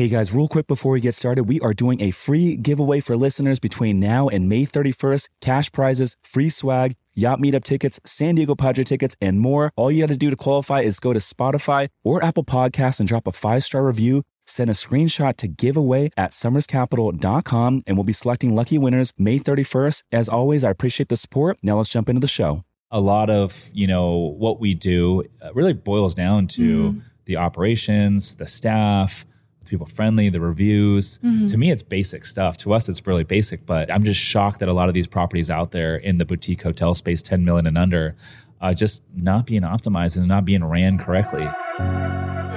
Hey guys, real quick before we get started, we are doing a free giveaway for listeners between now and May 31st. Cash prizes, free swag, yacht meetup tickets, San Diego Padre tickets, and more. All you got to do to qualify is go to Spotify or Apple Podcasts and drop a five star review. Send a screenshot to giveaway at somerscapital.com and we'll be selecting lucky winners May 31st. As always, I appreciate the support. Now let's jump into the show. A lot of, you know, what we do uh, really boils down to Mm. the operations, the staff, people friendly, the reviews. Mm-hmm. To me, it's basic stuff. To us, it's really basic, but I'm just shocked that a lot of these properties out there in the boutique hotel space, 10 million and under, uh, just not being optimized and not being ran correctly.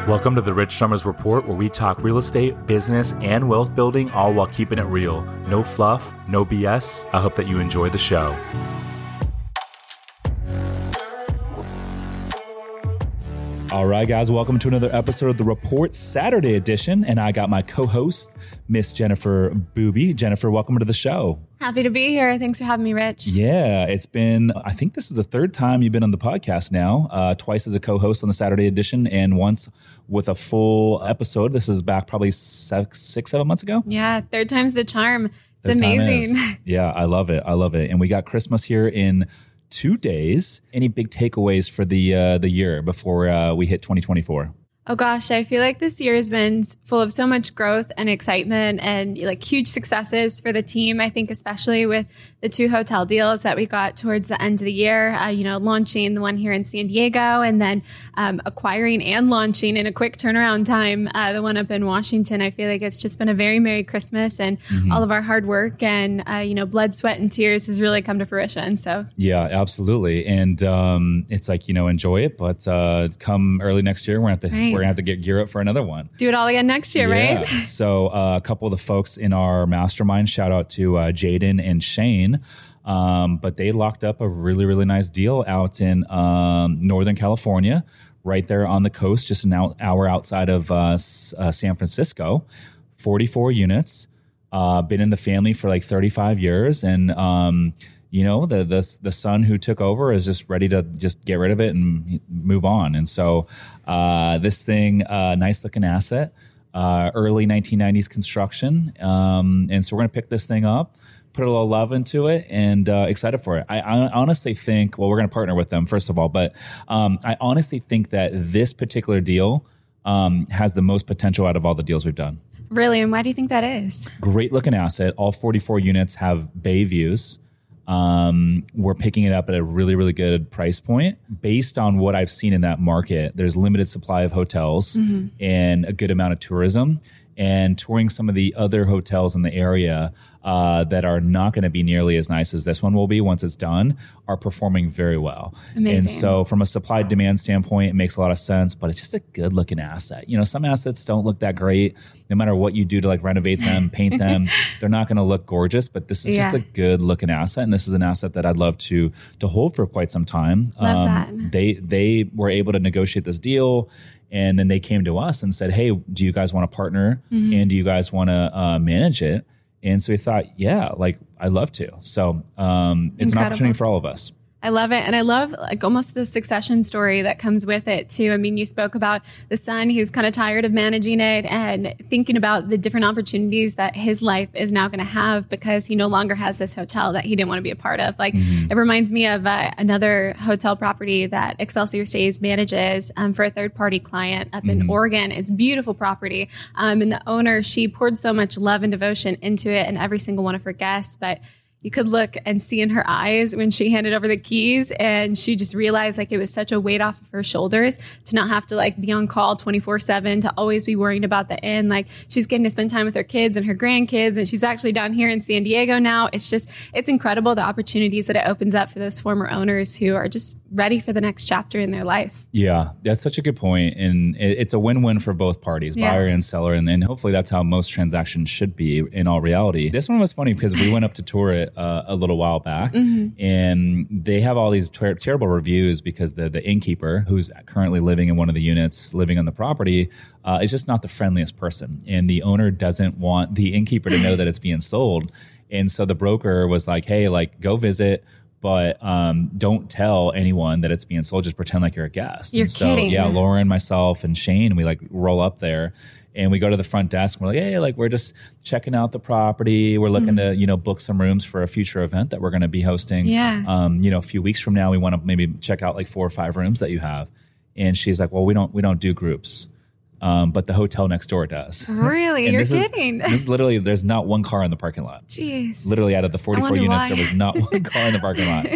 Welcome to the Rich Somers Report, where we talk real estate, business, and wealth building, all while keeping it real. No fluff, no BS. I hope that you enjoy the show. All right, guys, welcome to another episode of the Report Saturday edition. And I got my co host, Miss Jennifer Booby. Jennifer, welcome to the show. Happy to be here. Thanks for having me, Rich. Yeah, it's been, I think this is the third time you've been on the podcast now, uh, twice as a co host on the Saturday edition and once with a full episode. This is back probably six, six seven months ago. Yeah, third time's the charm. It's amazing. is. Yeah, I love it. I love it. And we got Christmas here in two days. Any big takeaways for the uh, the year before uh, we hit 2024? Oh gosh, I feel like this year has been full of so much growth and excitement and like huge successes for the team. I think especially with the two hotel deals that we got towards the end of the year, uh, you know, launching the one here in San Diego and then um, acquiring and launching in a quick turnaround time uh, the one up in Washington. I feel like it's just been a very Merry Christmas and all of our hard work and, uh, you know, blood, sweat, and tears has really come to fruition. So Yeah, absolutely. And um, it's like you know, enjoy it, but uh, come early next year, we're have to Right. We're gonna have to get gear up for another one. do it all again next year, Yeah. right? so uh, a couple of the folks in our mastermind, shout out to uh, Jaden and Shane. Um, but they locked up a really, really nice deal out in um, Northern California, right there on the coast, just an hour outside of uh, S- uh, San Francisco. 44 units, uh, been in the family for like 35 years. And, um, you know, the, the, the son who took over is just ready to just get rid of it and move on. And so uh, this thing, uh, nice looking asset uh, early 1990s construction. Um, and so we're going to pick this thing up, put a little love into it, and uh, excited for it. I, I honestly think, well, we're going to partner with them, first of all, but um, I honestly think that this particular deal um, has the most potential out of all the deals we've done. Really? And why do you think that is? Great looking asset. All 44 units have bay views. Um, we're picking it up at a really, really good price point. Based on what I've seen in that market, there's limited supply of hotels and a good amount of tourism. And touring some of the other hotels in the area uh, that are not going to be nearly as nice as this one will be once it's done are performing very well. Amazing. And so, from a supply demand standpoint, it makes a lot of sense, but it's just a good looking asset. You know, some assets don't look that great. No matter what you do to like renovate them, paint them, they're not going to look gorgeous. But this is just a good looking asset, and this is an asset that I'd love to to hold for quite some time. Um, Love that. They they were able to negotiate this deal. And then they came to us and said, "Hey, do you guys want to partner? Mm-hmm. And do you guys want to uh, manage it?" And so we thought, "Yeah, like I'd love to." So um, it's an opportunity for all of us. I love it. And I love like almost the succession story that comes with it too. I mean, you spoke about the son who's kind of tired of managing it and thinking about the different opportunities that his life is now going to have because he no longer has this hotel that he didn't want to be a part of. Like it reminds me of uh, another hotel property that Excelsior Stays manages um, for a third party client up in Oregon. It's beautiful property. Um, and the owner, she poured so much love and devotion into it and every single one of her guests, but you could look and see in her eyes when she handed over the keys and she just realized like it was such a weight off of her shoulders to not have to like be on call 24 7 to always be worrying about the end like she's getting to spend time with her kids and her grandkids and she's actually down here in san diego now it's just it's incredible the opportunities that it opens up for those former owners who are just ready for the next chapter in their life Yeah, that's such a good point, and it's a win-win for both parties, Yeah. buyer and seller, and, and hopefully that's how most transactions should be in all reality. This one was funny because we went up to tour it uh, a little while back, and they have all these ter- terrible reviews because the the innkeeper, who's currently living in one of the units, living on the property, uh, is just not the friendliest person, and the owner doesn't want the innkeeper to know that it's being sold, and so the broker was like, "Hey, like go visit." But um, don't tell anyone that it's being sold. Just pretend like you're a guest. You're And so, kidding. Yeah, Lauren, myself, and Shane, we like roll up there, And we go to the front desk and we're like, hey, like we're just checking out the property. We're looking to, you know, book some rooms for a future event that we're going to be hosting. Yeah. Um, you know, a few weeks from now, we want to maybe check out like four or five rooms that you have. And she's like, well, we don't, we don't do groups. Um, but the hotel next door does. Really? You're this is- kidding. this is literally, there's not one car in the parking lot Jeez. literally out of the 44 units why. there was not one car in the parking lot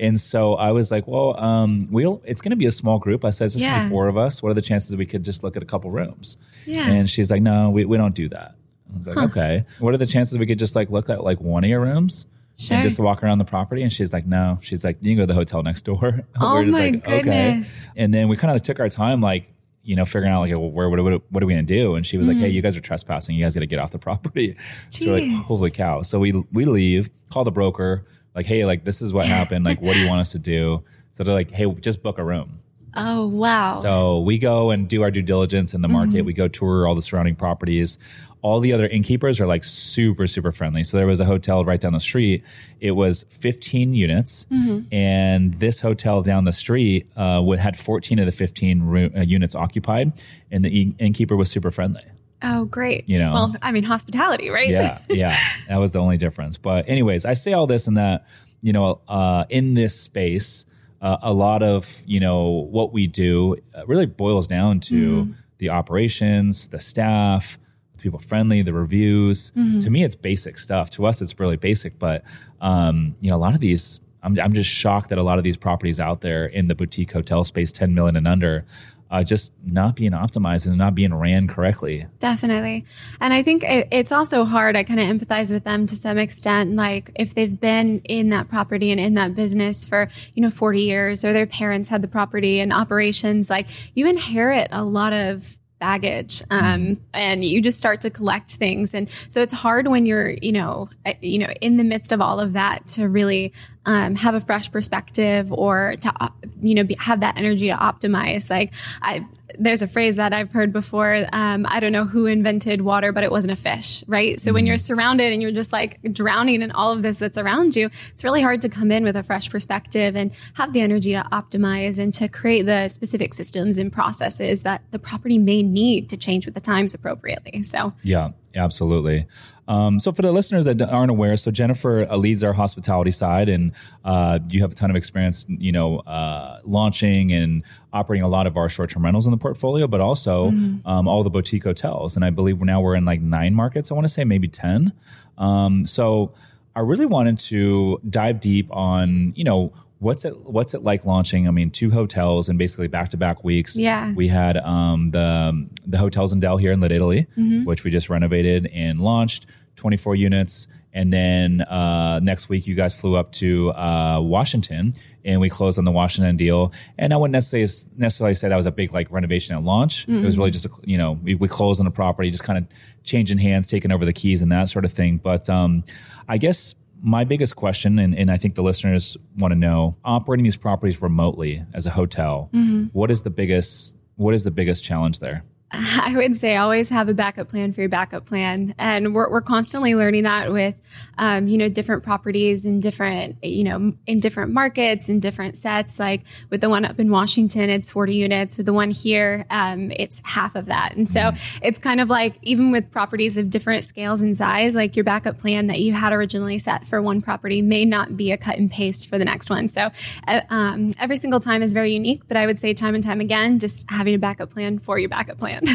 and so i was like well um, we'll it's going to be a small group i said it's just Yeah. four of us what are the chances we could just look at a couple rooms Yeah. and she's like no we, we don't do that i was like okay what are the chances we could just like look at like one of your rooms Sure. and just walk around the property and she's like no she's like you can go to the hotel next door Oh We're just my like, goodness. and then we kind of took our time like you know, figuring out like, well, where, what, what, what are we to do? And she was like, Hey, mm. you guys are trespassing. You guys got to get off the property. So we're like. Holy cow. So we, we leave, call the broker, like, Hey, like, this is what happened. Like, what do you want us to do? So they're like, Hey, just book a room. Oh, wow. So we go and do our due diligence in the market. We go tour all the surrounding properties. All the other innkeepers are like super, super friendly. So there was a hotel right down the street. It was 15 units, and this hotel down the street uh, had 14 of the 15 roo- uh, units occupied, and the inn- innkeeper was super friendly. oh, great. You know. well, I mean, hospitality, right? Yeah, yeah, that was the only difference. But anyways, I say all this in that you know, uh, in this space, uh, a lot of you know what we do uh, really boils down to the operations, the staff, the people friendly, the reviews. To me, it's basic stuff. To us, it's really basic. But um, you know, a lot of these. I'm, I'm just shocked that a lot of these properties out there in the boutique hotel space, 10 million and under, uh, just not being optimized and not being ran correctly. Definitely. And I think it, it's also hard. I kind of empathize with them to some extent. Like if they've been in that property and in that business for, you know, 40 years or their parents had the property and operations, like you inherit a lot of baggage um, and you just start to collect things. And so it's hard when you're you know uh, you know in the midst of all of that to really um, have a fresh perspective or to you know be, have that energy to optimize. Like i there's a phrase that I've heard before. Um, I don't know who invented water, but it wasn't a fish, right? So when you're surrounded and you're just like drowning in all of this that's around you, it's really hard to come in with a fresh perspective and have the energy to optimize and to create the specific systems and processes that the property may need to change with the times appropriately. So Yeah, absolutely. Um, so for the listeners that aren't aware, so Jennifer leads our hospitality side, and uh, you have a ton of experience, you know, uh, launching and operating a lot of our short-term rentals in the portfolio, but also um, all the boutique hotels. And I believe now we're in like nine markets. I want to say maybe ten. Um, so I really wanted to dive deep on, you know. What's it What's it like launching? I mean, two hotels and basically back to back weeks. Yeah. we had um, the the hotels in Dell here in Little Italy, Mm-hmm. which we just renovated and launched, 24 units. And then uh, next week, you guys flew up to uh, Washington, and we closed on the Washington deal. And I wouldn't necessarily necessarily say that was a big like renovation at launch. It was really just a, you know we, we closed on the property, just kind of changing hands, taking over the keys, and that sort of thing. But um, I guess my biggest question, and, and I think the listeners want to know, operating these properties remotely as a hotel, mm-hmm. what is the biggest what is the biggest challenge there? I would say always have a backup plan for your backup plan. And we're, we're constantly learning that with, um, you know, different properties in different, you know, in different markets, in different sets. Like with the one up in Washington, it's 40 units. With the one here, um, it's half of that. And so it's kind of like, even with properties of different scales and size, like your backup plan that you had originally set for one property may not be a cut and paste for the next one. So, uh, um, every single time is very unique, but I would say time and time again, just having a backup plan for your backup plan.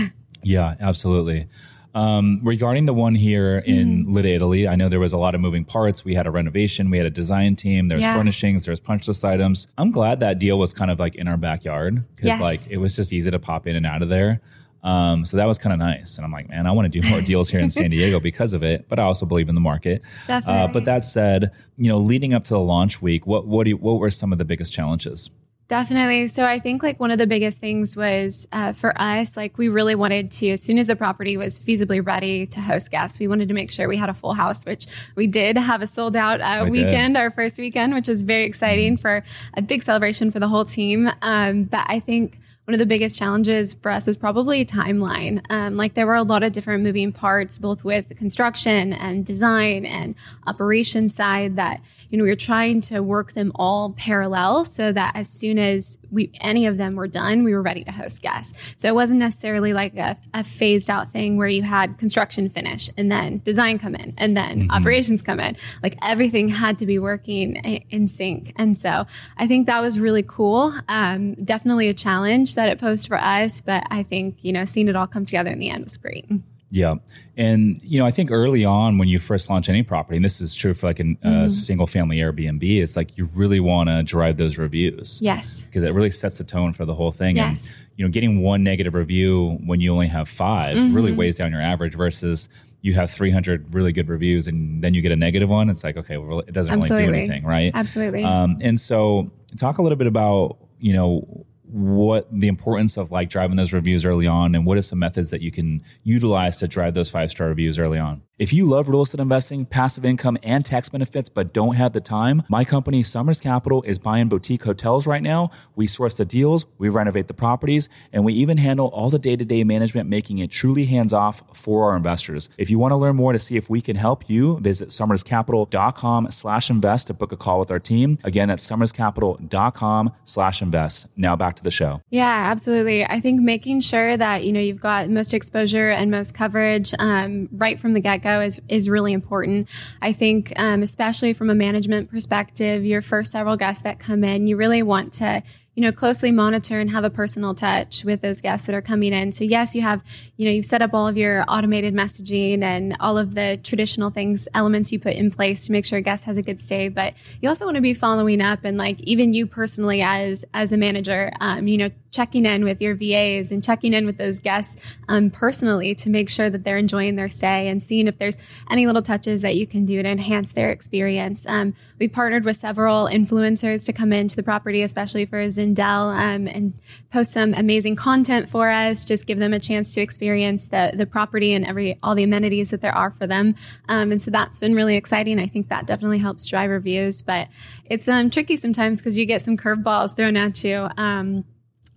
Yeah, absolutely. Um, regarding the one here in Mm-hmm. Little Italy, I know there was a lot of moving parts. We had a renovation, we had a design team, there's Yeah. furnishings, there's punch list items. I'm glad that deal was kind of like in our backyard because Yes. like it was just easy to pop in and out of there. Um, so that was kind of nice. And I'm like, man, I want to do more deals here in San Diego because of it. But I also believe in the market. Uh, but that said, you know, leading up to the launch week, what what do you, what were some of the biggest challenges? Definitely. So I think like one of the biggest things was uh, for us, like we really wanted to, as soon as the property was feasibly ready to host guests, we wanted to make sure we had a full house, which we did have a sold out uh, did. weekend, our first weekend, which is very exciting for a big celebration for the whole team. Um, but I think one of the biggest challenges for us was probably timeline. Um, like there were a lot of different moving parts, both with construction and design and operation side that, you know, we were trying to work them all parallel so that as soon as we, any of them were done, we were ready to host guests. So it wasn't necessarily like a, a phased out thing where you had construction finish and then design come in and then mm-hmm. operations come in. Like everything had to be working in sync. And so I think that was really cool. Um, definitely a challenge that it posed for us, but I think, you know, seeing it all come together in the end was great. Yeah. And, you know, I think early on when you first launch any property, and this is true for like a mm-hmm. single family Airbnb, it's like you really want to drive those reviews. Yes. Because it really sets the tone for the whole thing. Yes. And, you know, getting one negative review when you only have 5 mm-hmm. really weighs down your average versus you have 300 really good reviews and then you get a negative one. It's like, okay, well, it doesn't Absolutely. really do anything, right? Absolutely. Um, and so talk a little bit about, you know, what the importance of like driving those reviews early on and what are some methods that you can utilize to drive those five star reviews early on if you love real estate investing, passive income, and tax benefits, but don't have the time, my company, Somers Capital, is buying boutique hotels right now. We source the deals, we renovate the properties, and we even handle all the day to day management, making it truly hands off for our investors. If you want to learn more to see if we can help you, visit somerscapital.com slash invest to book a call with our team. Again, that's somerscapital.com slash invest. Now back to the show. Yeah, absolutely. I think making sure that, you know, you've got most exposure and most coverage um, right from the get go is is really important. I think, um, especially from a management perspective, your first several guests that come in, you really want to you know, closely monitor and have a personal touch with those guests that are coming in. So yes, you have, you know, you've set up all of your automated messaging and all of the traditional things, elements you put in place to make sure a guest has a good stay. But you also want to be following up and like even you personally as as a manager, um, you know, checking in with your VAs and checking in with those guests um, personally to make sure that they're enjoying their stay and seeing if there's any little touches that you can do to enhance their experience. Um, we partnered with several influencers to come into the property, especially for Zindel, um, and post some amazing content for us. Just give them a chance to experience the the property and every all the amenities that there are for them. Um, and so that's been really exciting. I think that definitely helps drive reviews, but it's um, tricky sometimes because you get some curveballs thrown at you. Um,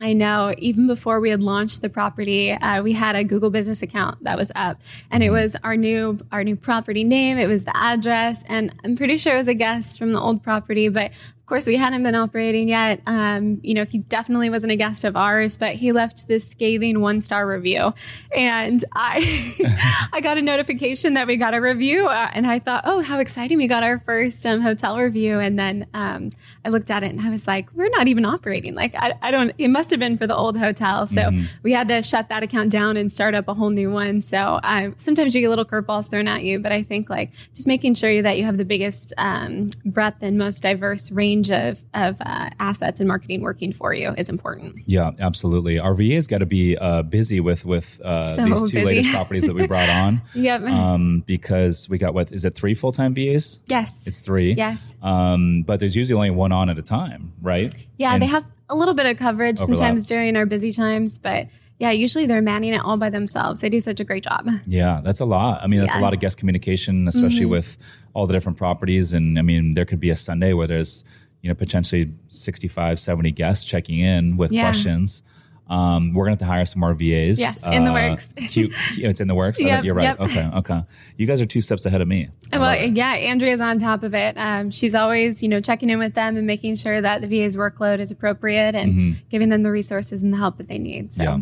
I know even before we had launched the property, uh, we had a Google business account that was up and it mm-hmm. was our new, our new property name. It was the address and I'm pretty sure it was a guest from the old property, but of course, we hadn't been operating yet. Um, you know, he definitely wasn't a guest of ours, but he left this scathing one star review, and I I got a notification that we got a review, uh, and I thought, oh, how exciting! We got our first um, hotel review, and then um, I looked at it and I was like, we're not even operating. Like, I, I don't. It must have been for the old hotel, so mm-hmm. we had to shut that account down and start up a whole new one. So uh, sometimes you get little curveballs thrown at you, but I think like just making sure that you have the biggest um, breadth and most diverse range range of, of uh, assets and marketing working for you is important. Yeah, absolutely. Our VA's got to be uh, busy with with uh, so these two busy. latest properties that we brought on. yep. Um, because we got what is it three full time VAs? Yes, it's three. Yes. Um, but there's usually only one on at a time, right? Yeah, and they have a little bit of coverage overlap. sometimes during our busy times, but yeah, usually they're manning it all by themselves. They do such a great job. Yeah, that's a lot. I mean, that's yeah. a lot of guest communication, especially mm-hmm. with all the different properties. And I mean, there could be a Sunday where there's you know, potentially 65, 70 guests checking in with yeah. questions. Um, we're going to have to hire some more VAs. Yes, in the uh, works. cute, it's in the works. Yep, You're right. Yep. Okay, okay. You guys are two steps ahead of me. I well, yeah, Andrea's on top of it. Um, she's always, you know, checking in with them and making sure that the VA's workload is appropriate and mm-hmm. giving them the resources and the help that they need. So. Yeah,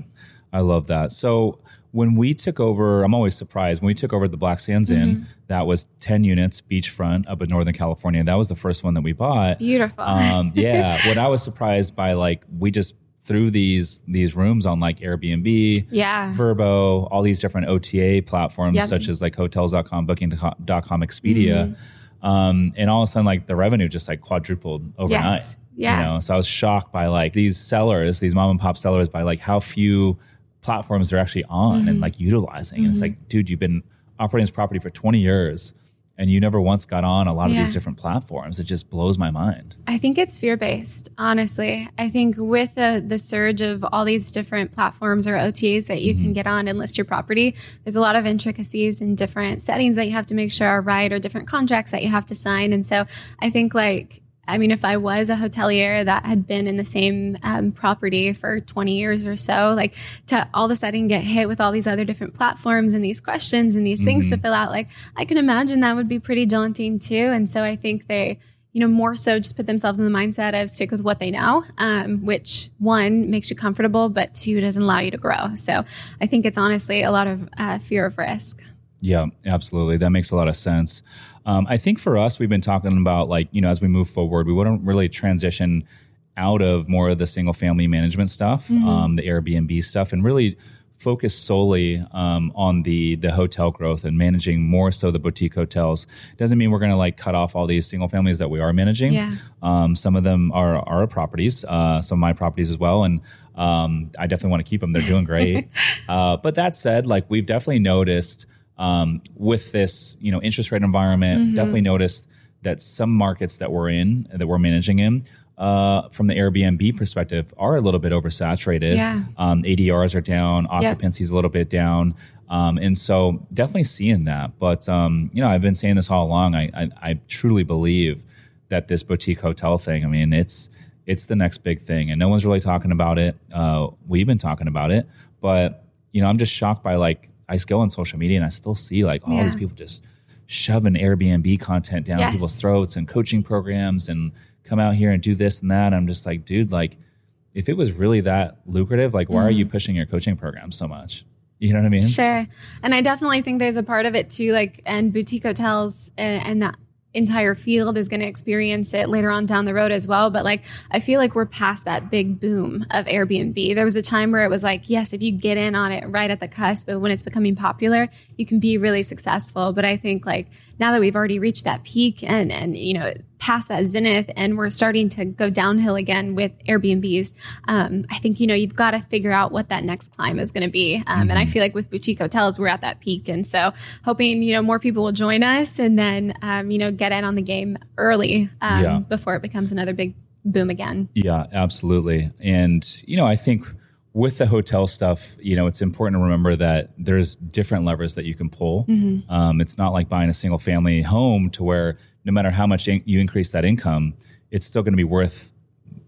I love that. So when we took over, I'm always surprised when we took over the Black Sands mm-hmm. Inn. That was 10 units beachfront up in Northern California. That was the first one that we bought. Beautiful. Um, yeah. what I was surprised by, like, we just threw these these rooms on like Airbnb, yeah, Vrbo, all these different OTA platforms yep. such as like Hotels.com, Booking.com, Expedia, mm-hmm. um, and all of a sudden like the revenue just like quadrupled overnight. Yes. Yeah. You know, so I was shocked by like these sellers, these mom and pop sellers, by like how few platforms they're actually on mm-hmm. and like utilizing. Mm-hmm. And it's mm-hmm. like, dude, you've been operating this property for 20 years and you never once got on a lot yeah. of these different platforms. It just blows my mind. I think it's fear based, honestly. I think with the, the surge of all these different platforms or OTAs that you mm-hmm. can get on and list your property, there's a lot of intricacies and different settings that you have to make sure are right or different contracts that you have to sign. And so I think like I mean, if I was a hotelier that had been in the same um, property for 20 years or so, like to all of a sudden get hit with all these other different platforms and these questions and these mm-hmm. things to mm-hmm. fill out, like I can imagine that would be pretty daunting too. And so I think they, you know, more so just put themselves in the mindset of stick with what they know, um, which one makes you comfortable, but two doesn't allow you to grow. So I think it's honestly a lot of uh, fear of risk. Yeah, absolutely. That makes a lot of sense. Um, I think for us, we've been talking about like, you know, as we move forward, we wouldn't really transition out of more of the single family management stuff, mm-hmm. um, the Airbnb stuff, and really focus solely um, on the the hotel growth and managing more so the boutique hotels. Doesn't mean we're going to like cut off all these single families that we are managing. Yeah. Um, some of them are our properties, uh, some of my properties as well, and um, I definitely want to keep them. They're doing great. uh, but that said, like we've definitely noticed um, with this, you know, interest rate environment, mm-hmm. definitely noticed that some markets that we're in, that we're managing in, uh, from the Airbnb perspective, are a little bit oversaturated. Yeah. Um, ADRs are down, occupancy is yep. a little bit down. Um, and so definitely seeing that. But, um, you know, I've been saying this all along. I, I, I, truly believe that this boutique hotel thing, I mean, it's, it's the next big thing and no one's really talking about it. Uh, we've been talking about it, but you know, I'm just shocked by like I go on social media and I still see like all yeah. these people just shoving Airbnb content down yes. people's throats and coaching programs and come out here and do this and that. I'm just like, dude, like if it was really that lucrative, like why mm. are you mm-hmm. pushing your coaching program so much? You know what I mean? Sure. And I definitely think there's a part of it too, like, and boutique hotels and, and that entire field is going to experience it later on down the road as well. But like, I feel like we're past that big boom of Airbnb. There was a time where it was like, yes, if you get in on it right at the cusp, but when it's becoming popular, you can be really successful. But I think like now that we've already reached that peak and, and, you know, past that zenith and we're starting to go downhill again with Airbnbs, um, I think, you know, you've got to figure out what that next climb is going to be. Um, mm-hmm. And I mm-hmm. feel like with boutique hotels, we're at that peak. And so hoping, you know, more people will join us and then, um, you know, get in on the game early um, yeah. before it becomes another big boom again. Yeah, absolutely. And, you know, I think with the hotel stuff, you know, it's important to remember that there's different levers that you can pull. Mm-hmm. Um, it's not like buying a single family home to where no matter how much in- you increase that income, it's still going to be worth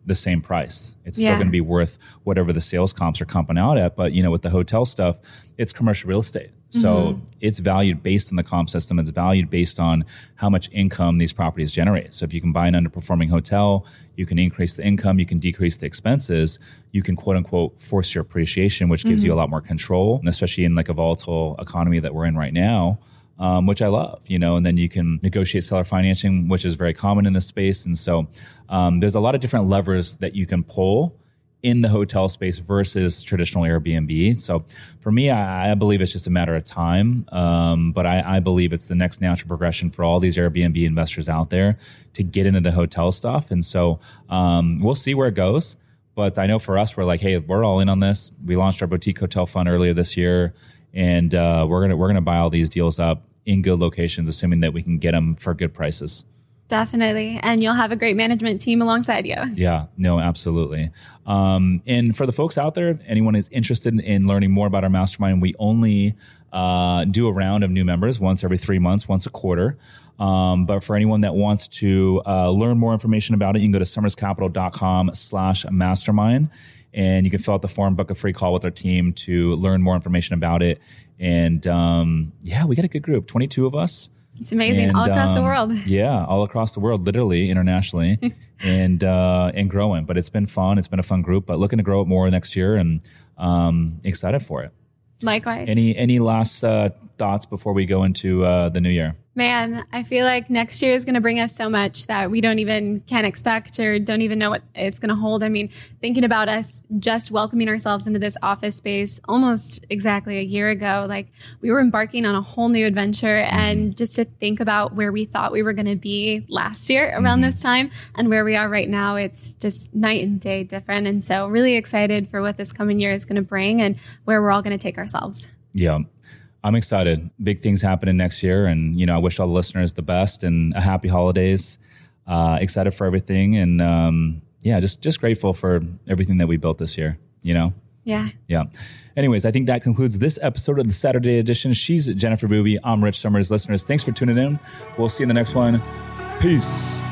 the same price. It's yeah. still going to be worth whatever the sales comps are comping out at. But you know, with the hotel stuff, it's commercial real estate. So mm-hmm. it's valued based on the comp system. It's valued based on how much income these properties generate. So if you can buy an underperforming hotel, you can increase the income, you can decrease the expenses, you can quote unquote force your appreciation, which gives mm-hmm. you a lot more control, and especially in like a volatile economy that we're in right now um, which I love, you know, and then you can negotiate seller financing, which is very common in this space. And so um, there's a lot of different levers that you can pull in the hotel space versus traditional Airbnb. So for me, I, I believe it's just a matter of time. Um, but I, I, believe it's the next natural progression for all these Airbnb investors out there to get into the hotel stuff. And so um, we'll see where it goes. But I know for us, we're like, hey, we're all in on this. We launched our boutique hotel fund earlier this year and uh, we're gonna we're gonna buy all these deals up in good locations, assuming that we can get them for good prices. Definitely. And you'll have a great management team alongside you. Yeah, no, absolutely. Um, and for the folks out there, anyone is interested in learning more about our mastermind, we only uh, do a round of new members once every three months, once a quarter. Um, but for anyone that wants to uh, learn more information about it, you can go to somerscapital.com slash mastermind and you can fill out the form, book a free call with our team to learn more information about it. And um, yeah, we got a good group, 22 of us. It's amazing, and, all across um, the world. Yeah, all across the world, literally internationally, and uh, and growing. But it's been fun. It's been a fun group. But looking to grow it more next year, and um, excited for it. Likewise. Any any last uh, thoughts before we go into uh, the new year? Man, I feel like next year is going to bring us so much that we don't even can expect or don't even know what it's going to hold. I mean, thinking about us just welcoming ourselves into this office space almost exactly a year ago, like we were embarking on a whole new adventure and just to think about where we thought we were going to be last year around mm-hmm. this time and where we are right now, it's just night and day different. And so really excited for what this coming year is going to bring and where we're all going to take ourselves. Yeah. I'm excited. Big things happening next year, and you know, I wish all the listeners the best and a happy holidays. Uh, excited for everything, and um, yeah, just just grateful for everything that we built this year. You know. Yeah. Yeah. Anyways, I think that concludes this episode of the Saturday edition. She's Jennifer Booby. I'm Rich Somers. Listeners, thanks for tuning in. We'll see you in the next one. Peace.